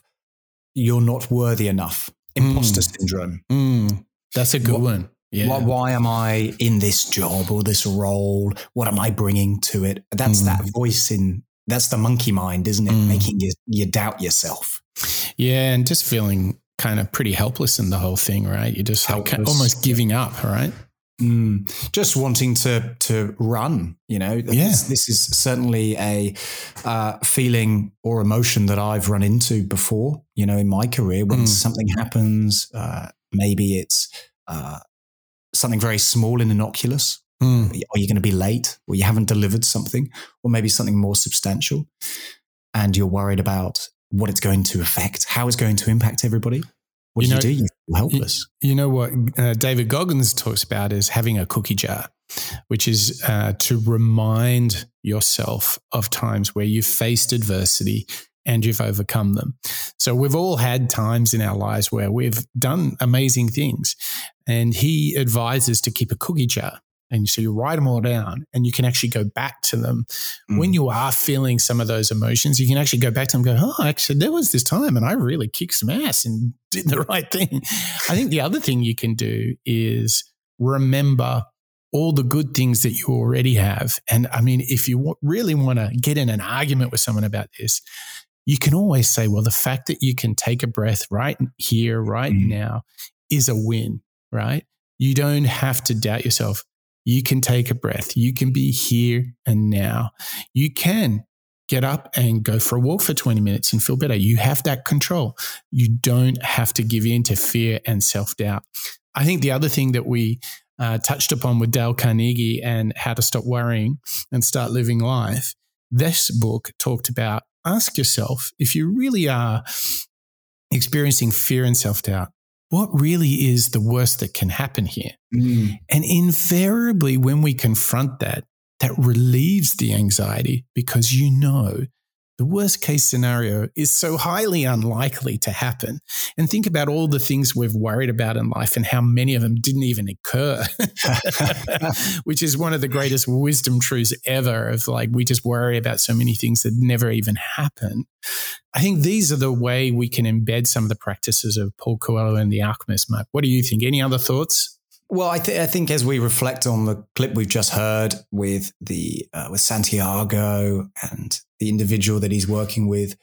you're not worthy enough, imposter mm. syndrome. Mm. That's a good what, one. Yeah. Why, why, am I in this job or this role? What am I bringing to it? That's mm. that voice in, that's the monkey mind, isn't it? Mm. Making you, you doubt yourself. Yeah. And just feeling kind of pretty helpless in the whole thing, right? You're just like almost giving up, right? Mm, just wanting to to run, you know. Yeah. This, this is certainly a uh, feeling or emotion that I've run into before, you know, in my career. When mm. something happens, uh, maybe it's uh, something very small and innocuous. Mm. Are you going to be late, or you haven't delivered something, or maybe something more substantial, and you're worried about what it's going to affect, how it's going to impact everybody? What you do know, you do? You feel helpless. You, you know what uh, David Goggins talks about is having a cookie jar, which is uh, to remind yourself of times where you've faced adversity and you've overcome them. So we've all had times in our lives where we've done amazing things. And he advises to keep a cookie jar and so you write them all down and you can actually go back to them. Mm. when you are feeling some of those emotions you can actually go back to them and go oh actually there was this time and i really kicked some ass and did the right thing. I think the other thing you can do is remember all the good things that you already have. And i mean if you really want to get in an argument with someone about this you can always say well the fact that you can take a breath right here right mm. now is a win right? You don't have to doubt yourself you can take a breath. You can be here and now. You can get up and go for a walk for 20 minutes and feel better. You have that control. You don't have to give in to fear and self doubt. I think the other thing that we uh, touched upon with Dale Carnegie and how to stop worrying and start living life, this book talked about ask yourself if you really are experiencing fear and self doubt, what really is the worst that can happen here? Mm. And invariably, when we confront that, that relieves the anxiety because you know the worst case scenario is so highly unlikely to happen. And think about all the things we've worried about in life and how many of them didn't even occur, which is one of the greatest wisdom truths ever of like, we just worry about so many things that never even happen. I think these are the way we can embed some of the practices of Paul Coelho and the Alchemist, Mark. What do you think? Any other thoughts? Well, I, th- I, think as we reflect on the clip we've just heard with the uh, with Santiago and the individual that he's working with,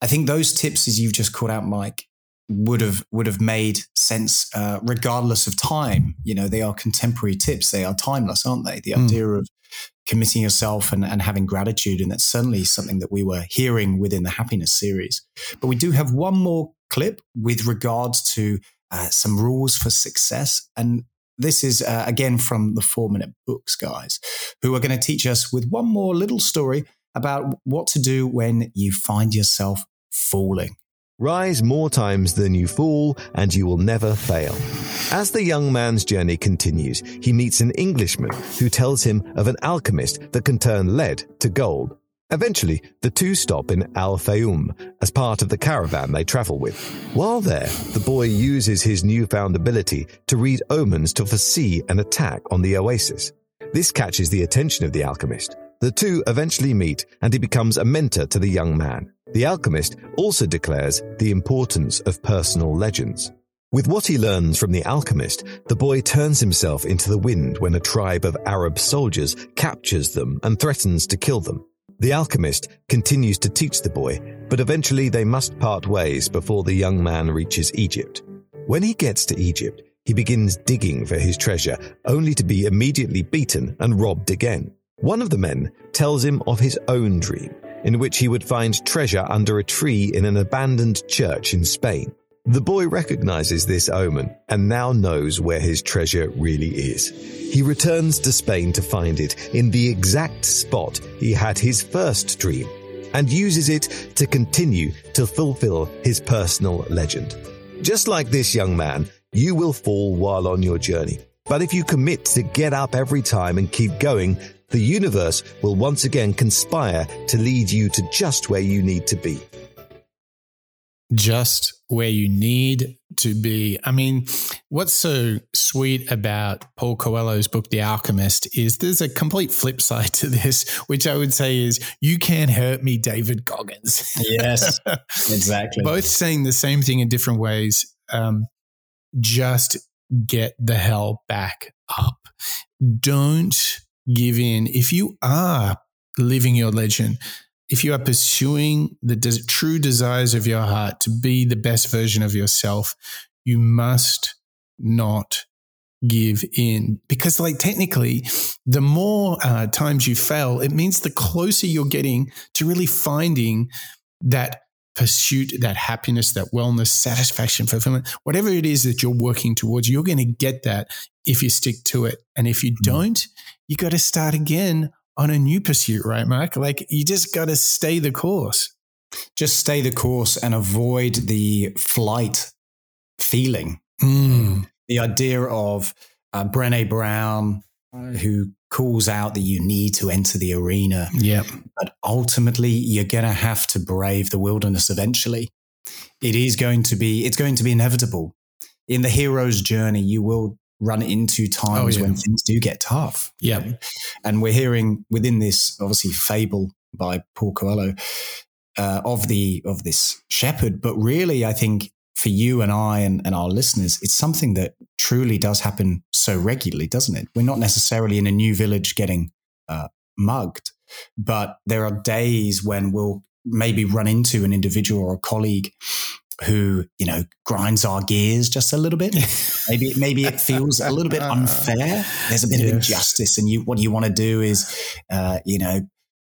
I think those tips, as you've just called out, Mike, would have would have made sense uh, regardless of time. You know, they are contemporary tips. They are timeless, aren't they? The mm. idea of committing yourself and, and having gratitude, and that's certainly something that we were hearing within the happiness series. But we do have one more clip with regards to uh, some rules for success, and this is uh, again from the Four Minute Books guys, who are going to teach us with one more little story about what to do when you find yourself falling. Rise more times than you fall, and you will never fail. As the young man's journey continues, he meets an Englishman who tells him of an alchemist that can turn lead to gold. Eventually, the two stop in Al Fayoum as part of the caravan they travel with. While there, the boy uses his newfound ability to read omens to foresee an attack on the oasis. This catches the attention of the alchemist. The two eventually meet and he becomes a mentor to the young man. The alchemist also declares the importance of personal legends. With what he learns from the alchemist, the boy turns himself into the wind when a tribe of Arab soldiers captures them and threatens to kill them. The alchemist continues to teach the boy, but eventually they must part ways before the young man reaches Egypt. When he gets to Egypt, he begins digging for his treasure, only to be immediately beaten and robbed again. One of the men tells him of his own dream in which he would find treasure under a tree in an abandoned church in Spain. The boy recognizes this omen and now knows where his treasure really is. He returns to Spain to find it in the exact spot he had his first dream and uses it to continue to fulfill his personal legend. Just like this young man, you will fall while on your journey. But if you commit to get up every time and keep going, the universe will once again conspire to lead you to just where you need to be. Just where you need to be. I mean, what's so sweet about Paul Coelho's book, The Alchemist, is there's a complete flip side to this, which I would say is You Can't Hurt Me, David Goggins. Yes, exactly. Both saying the same thing in different ways. Um, just get the hell back up. Don't give in. If you are living your legend, if you are pursuing the des- true desires of your heart to be the best version of yourself, you must not give in because like technically the more uh, times you fail it means the closer you're getting to really finding that pursuit that happiness that wellness satisfaction fulfillment whatever it is that you're working towards you're going to get that if you stick to it and if you mm. don't you got to start again on a new pursuit, right, Mark? Like you just got to stay the course. Just stay the course and avoid the flight feeling. Mm. The idea of uh, Brene Brown, who calls out that you need to enter the arena. Yeah. But ultimately, you're going to have to brave the wilderness eventually. It is going to be, it's going to be inevitable. In the hero's journey, you will run into times oh, yeah. when things do get tough. Yeah. And we're hearing within this obviously fable by Paul Coelho uh, of the of this shepherd, but really I think for you and I and, and our listeners, it's something that truly does happen so regularly, doesn't it? We're not necessarily in a new village getting uh, mugged, but there are days when we'll maybe run into an individual or a colleague who you know grinds our gears just a little bit. maybe maybe it feels a little bit unfair. There's a bit yes. of injustice, and you what you want to do is uh, you know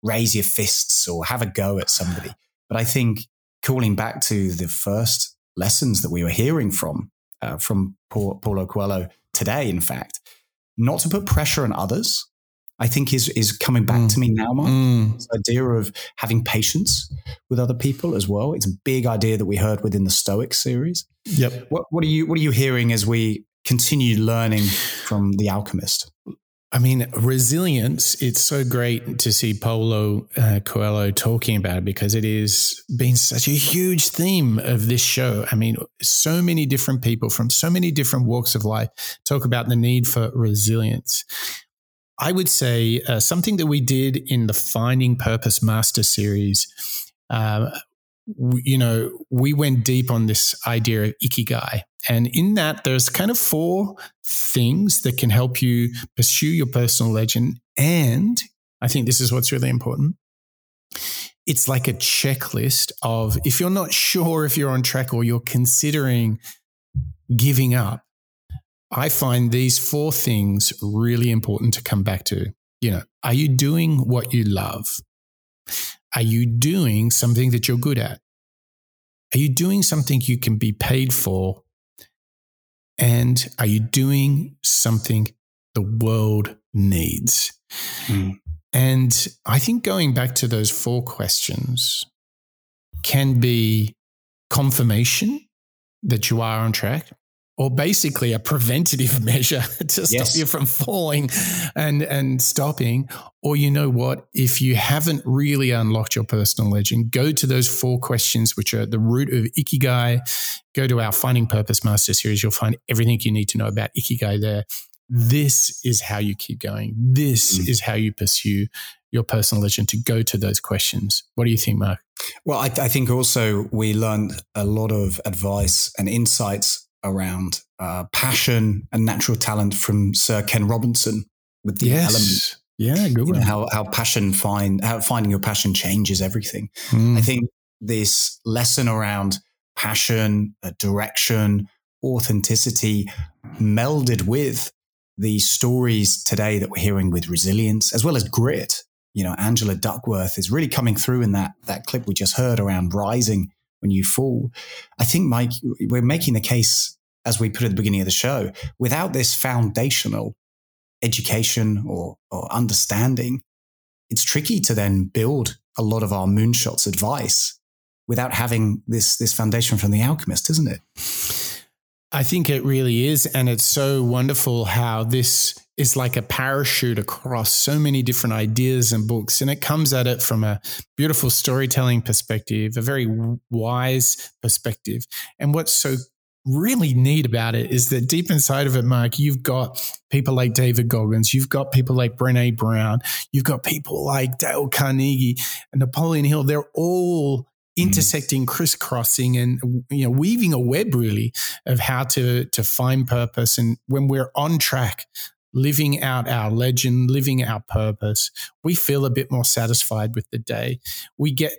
raise your fists or have a go at somebody. But I think calling back to the first lessons that we were hearing from uh, from Paulo Coelho today, in fact, not to put pressure on others, I think is is coming back mm. to me now, Mark. Mm. This idea of having patience with other people as well. It's a big idea that we heard within the Stoic series. Yep. What what are you what are you hearing as we continue learning from the alchemist? I mean, resilience, it's so great to see Paulo uh, Coelho talking about it because it has been such a huge theme of this show. I mean, so many different people from so many different walks of life talk about the need for resilience. I would say uh, something that we did in the Finding Purpose Master series. Uh, you know, we went deep on this idea of ikigai. And in that, there's kind of four things that can help you pursue your personal legend. And I think this is what's really important it's like a checklist of if you're not sure if you're on track or you're considering giving up, I find these four things really important to come back to. You know, are you doing what you love? Are you doing something that you're good at? Are you doing something you can be paid for? And are you doing something the world needs? Mm. And I think going back to those four questions can be confirmation that you are on track or basically a preventative measure to stop yes. you from falling and and stopping. Or you know what? If you haven't really unlocked your personal legend go to those four questions which are at the root of ikigai. Go to our finding purpose master series. You'll find everything you need to know about ikigai there. This is how you keep going. This mm. is how you pursue your personal legend to go to those questions. What do you think mark? Well I, I think also we learned a lot of advice and insights around uh, passion and natural talent from Sir Ken Robinson with the yes. element. Yeah, good you know, how how passion find how finding your passion changes everything. Mm. I think this lesson around passion, uh, direction, authenticity, melded with the stories today that we're hearing with resilience as well as grit. You know, Angela Duckworth is really coming through in that that clip we just heard around rising when you fall. I think, Mike, we're making the case, as we put at the beginning of the show, without this foundational education or, or understanding, it's tricky to then build a lot of our moonshots advice without having this this foundation from the alchemist, isn't it? I think it really is. And it's so wonderful how this is like a parachute across so many different ideas and books. And it comes at it from a beautiful storytelling perspective, a very wise perspective. And what's so really neat about it is that deep inside of it, Mark, you've got people like David Goggins, you've got people like Brene Brown, you've got people like Dale Carnegie and Napoleon Hill. They're all intersecting, crisscrossing, and you know, weaving a web really of how to to find purpose. And when we're on track, living out our legend, living our purpose, we feel a bit more satisfied with the day. We get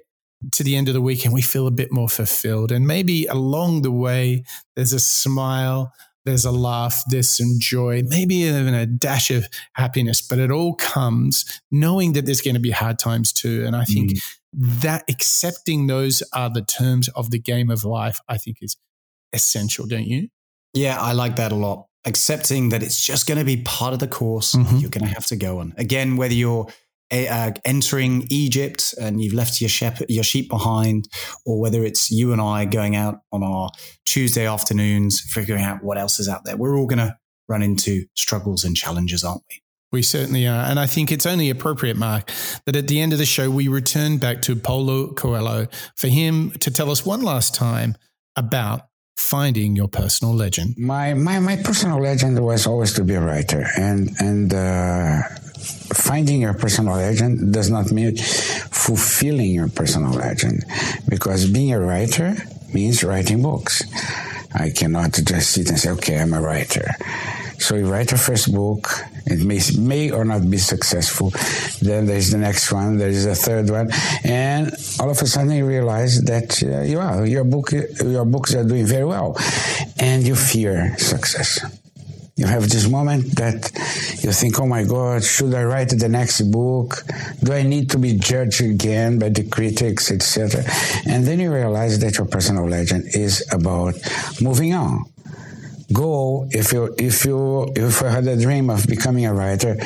to the end of the week and we feel a bit more fulfilled. And maybe along the way, there's a smile, there's a laugh, there's some joy, maybe even a dash of happiness, but it all comes knowing that there's going to be hard times too. And I think mm that accepting those are the terms of the game of life, I think is essential, don't you? Yeah, I like that a lot. Accepting that it's just going to be part of the course mm-hmm. you're going to have to go on. Again, whether you're uh, entering Egypt and you've left your sheep, your sheep behind, or whether it's you and I going out on our Tuesday afternoons, figuring out what else is out there, we're all going to run into struggles and challenges, aren't we? We certainly are. And I think it's only appropriate, Mark, that at the end of the show, we return back to Paulo Coelho for him to tell us one last time about finding your personal legend. My, my, my personal legend was always to be a writer. And, and, uh, finding your personal legend does not mean fulfilling your personal legend because being a writer means writing books. I cannot just sit and say, okay, I'm a writer. So you write your first book. It may, may or not be successful. Then there's the next one. There is a third one, and all of a sudden you realize that uh, you are, your book, your books are doing very well, and you fear success. You have this moment that you think, oh my God, should I write the next book? Do I need to be judged again by the critics, etc.? And then you realize that your personal legend is about moving on go if you if you if you had a dream of becoming a writer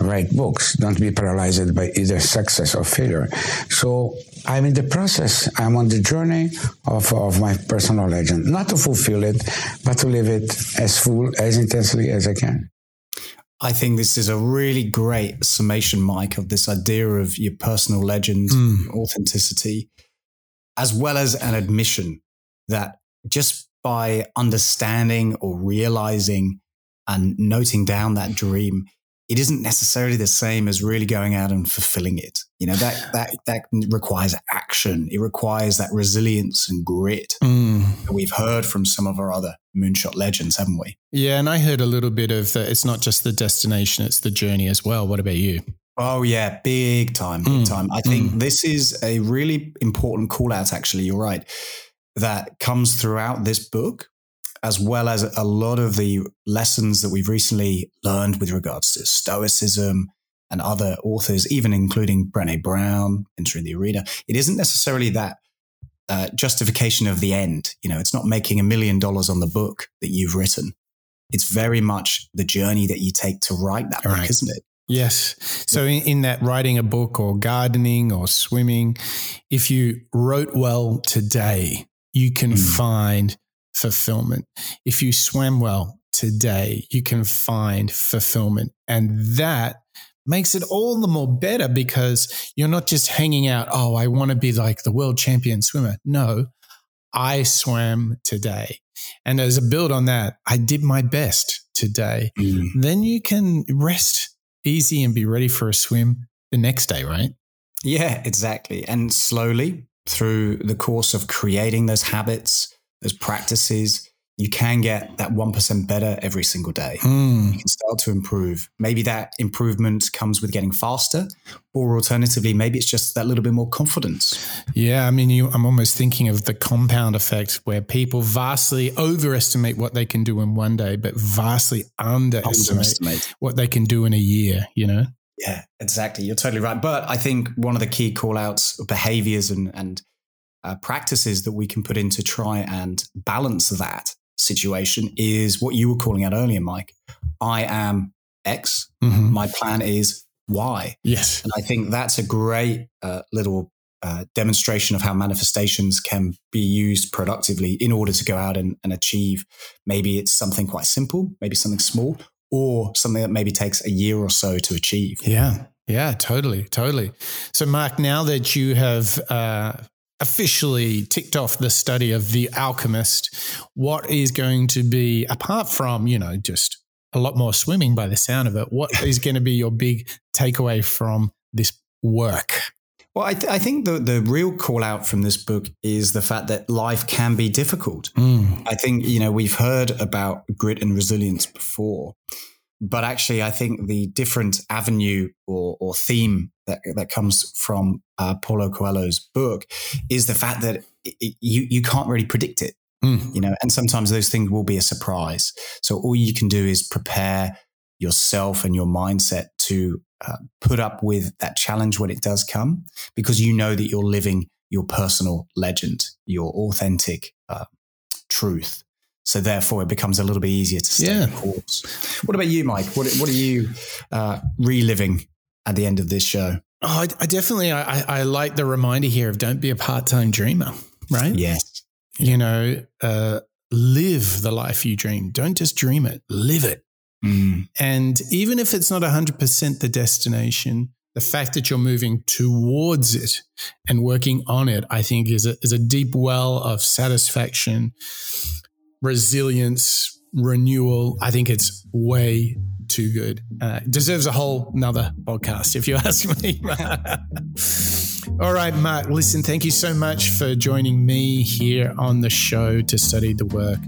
write books don't be paralyzed by either success or failure so i'm in the process. I'm on the journey of, of my personal legend. Not to fulfill it but to live it as full as intensely as i can. I think this is a really great summation, Mike, of this idea of your personal legend, mm. authenticity, as well as an admission that just by understanding or realizing and noting down that dream, it isn't necessarily the same as really going out and fulfilling it. You know, that that that requires action. It requires that resilience and grit mm. that we've heard from some of our other moonshot legends, haven't we? Yeah, and I heard a little bit of that it's not just the destination, it's the journey as well. What about you? Oh yeah, big time, big mm. time. I think mm. this is a really important call out. Actually, you're right. That comes throughout this book, as well as a lot of the lessons that we've recently learned with regards to Stoicism and other authors, even including Brené Brown entering the arena. It isn't necessarily that uh, justification of the end. You know, it's not making a million dollars on the book that you've written. It's very much the journey that you take to write that book, isn't it? Yes. So in, in, that writing a book or gardening or swimming, if you wrote well today, you can mm. find fulfillment. If you swam well today, you can find fulfillment. And that makes it all the more better because you're not just hanging out, oh, I want to be like the world champion swimmer. No, I swam today. And as a build on that, I did my best today. Mm. Then you can rest easy and be ready for a swim the next day, right? Yeah, exactly. And slowly through the course of creating those habits, those practices, you can get that 1% better every single day. Mm. You can start to improve. Maybe that improvement comes with getting faster, or alternatively, maybe it's just that little bit more confidence. Yeah, I mean, you, I'm almost thinking of the compound effect where people vastly overestimate what they can do in one day, but vastly underestimate, underestimate. what they can do in a year, you know? Yeah, exactly. You're totally right. But I think one of the key call outs, behaviors and, and uh, practices that we can put in to try and balance that situation is what you were calling out earlier, Mike. I am X. Mm-hmm. My plan is Y. Yes. And I think that's a great uh, little uh, demonstration of how manifestations can be used productively in order to go out and, and achieve. Maybe it's something quite simple, maybe something small, or something that maybe takes a year or so to achieve. Yeah. Yeah, totally, totally. So, Mark, now that you have uh, officially ticked off the study of The Alchemist, what is going to be, apart from, you know, just a lot more swimming by the sound of it, what is going to be your big takeaway from this work? Well, I, th- I, think the, the real call out from this book is the fact that life can be difficult. Mm. I think, you know, we've heard about grit and resilience before, but actually, I think the different avenue or, or theme that, that comes from uh, Paulo Coelho's book is the fact that it, you, you can't really predict it. Mm. You know, and sometimes those things will be a surprise. So all you can do is prepare yourself and your mindset to uh, put up with that challenge when it does come, because you know that you're living your personal legend, your authentic uh, truth. So therefore, it becomes a little bit easier to stay yeah. course. What about you, Mike? What, what are you uh, reliving at the end of this show? Oh, I, I definitely I, I, like the reminder here of don't be a part time dreamer, right? Yes. You know, uh, live the life you dream. Don't just dream it, live it. Mm. And even if it's not 100% the destination, the fact that you're moving towards it and working on it, I think is a, is a deep well of satisfaction, resilience, renewal. I think it's way too good. Uh, deserves a whole another podcast, if you ask me. All right, Mark, listen, thank you so much for joining me here on the show to study the work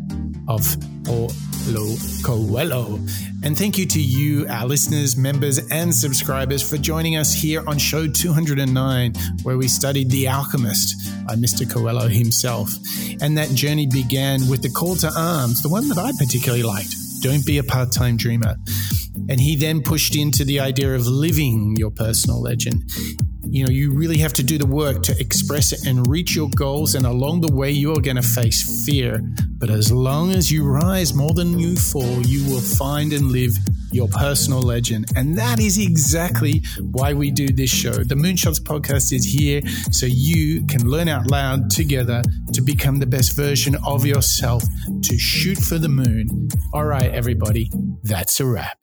of Paulo Coelho. And thank you to you, our listeners, members, and subscribers for joining us here on show 209, where we studied The Alchemist by Mr. Coelho himself. And that journey began with the call to arms, the one that I particularly liked don't be a part time dreamer. And he then pushed into the idea of living your personal legend. You know, you really have to do the work to express it and reach your goals. And along the way, you're going to face fear. But as long as you rise more than you fall, you will find and live your personal legend. And that is exactly why we do this show. The Moonshots podcast is here so you can learn out loud together to become the best version of yourself to shoot for the moon. All right, everybody, that's a wrap.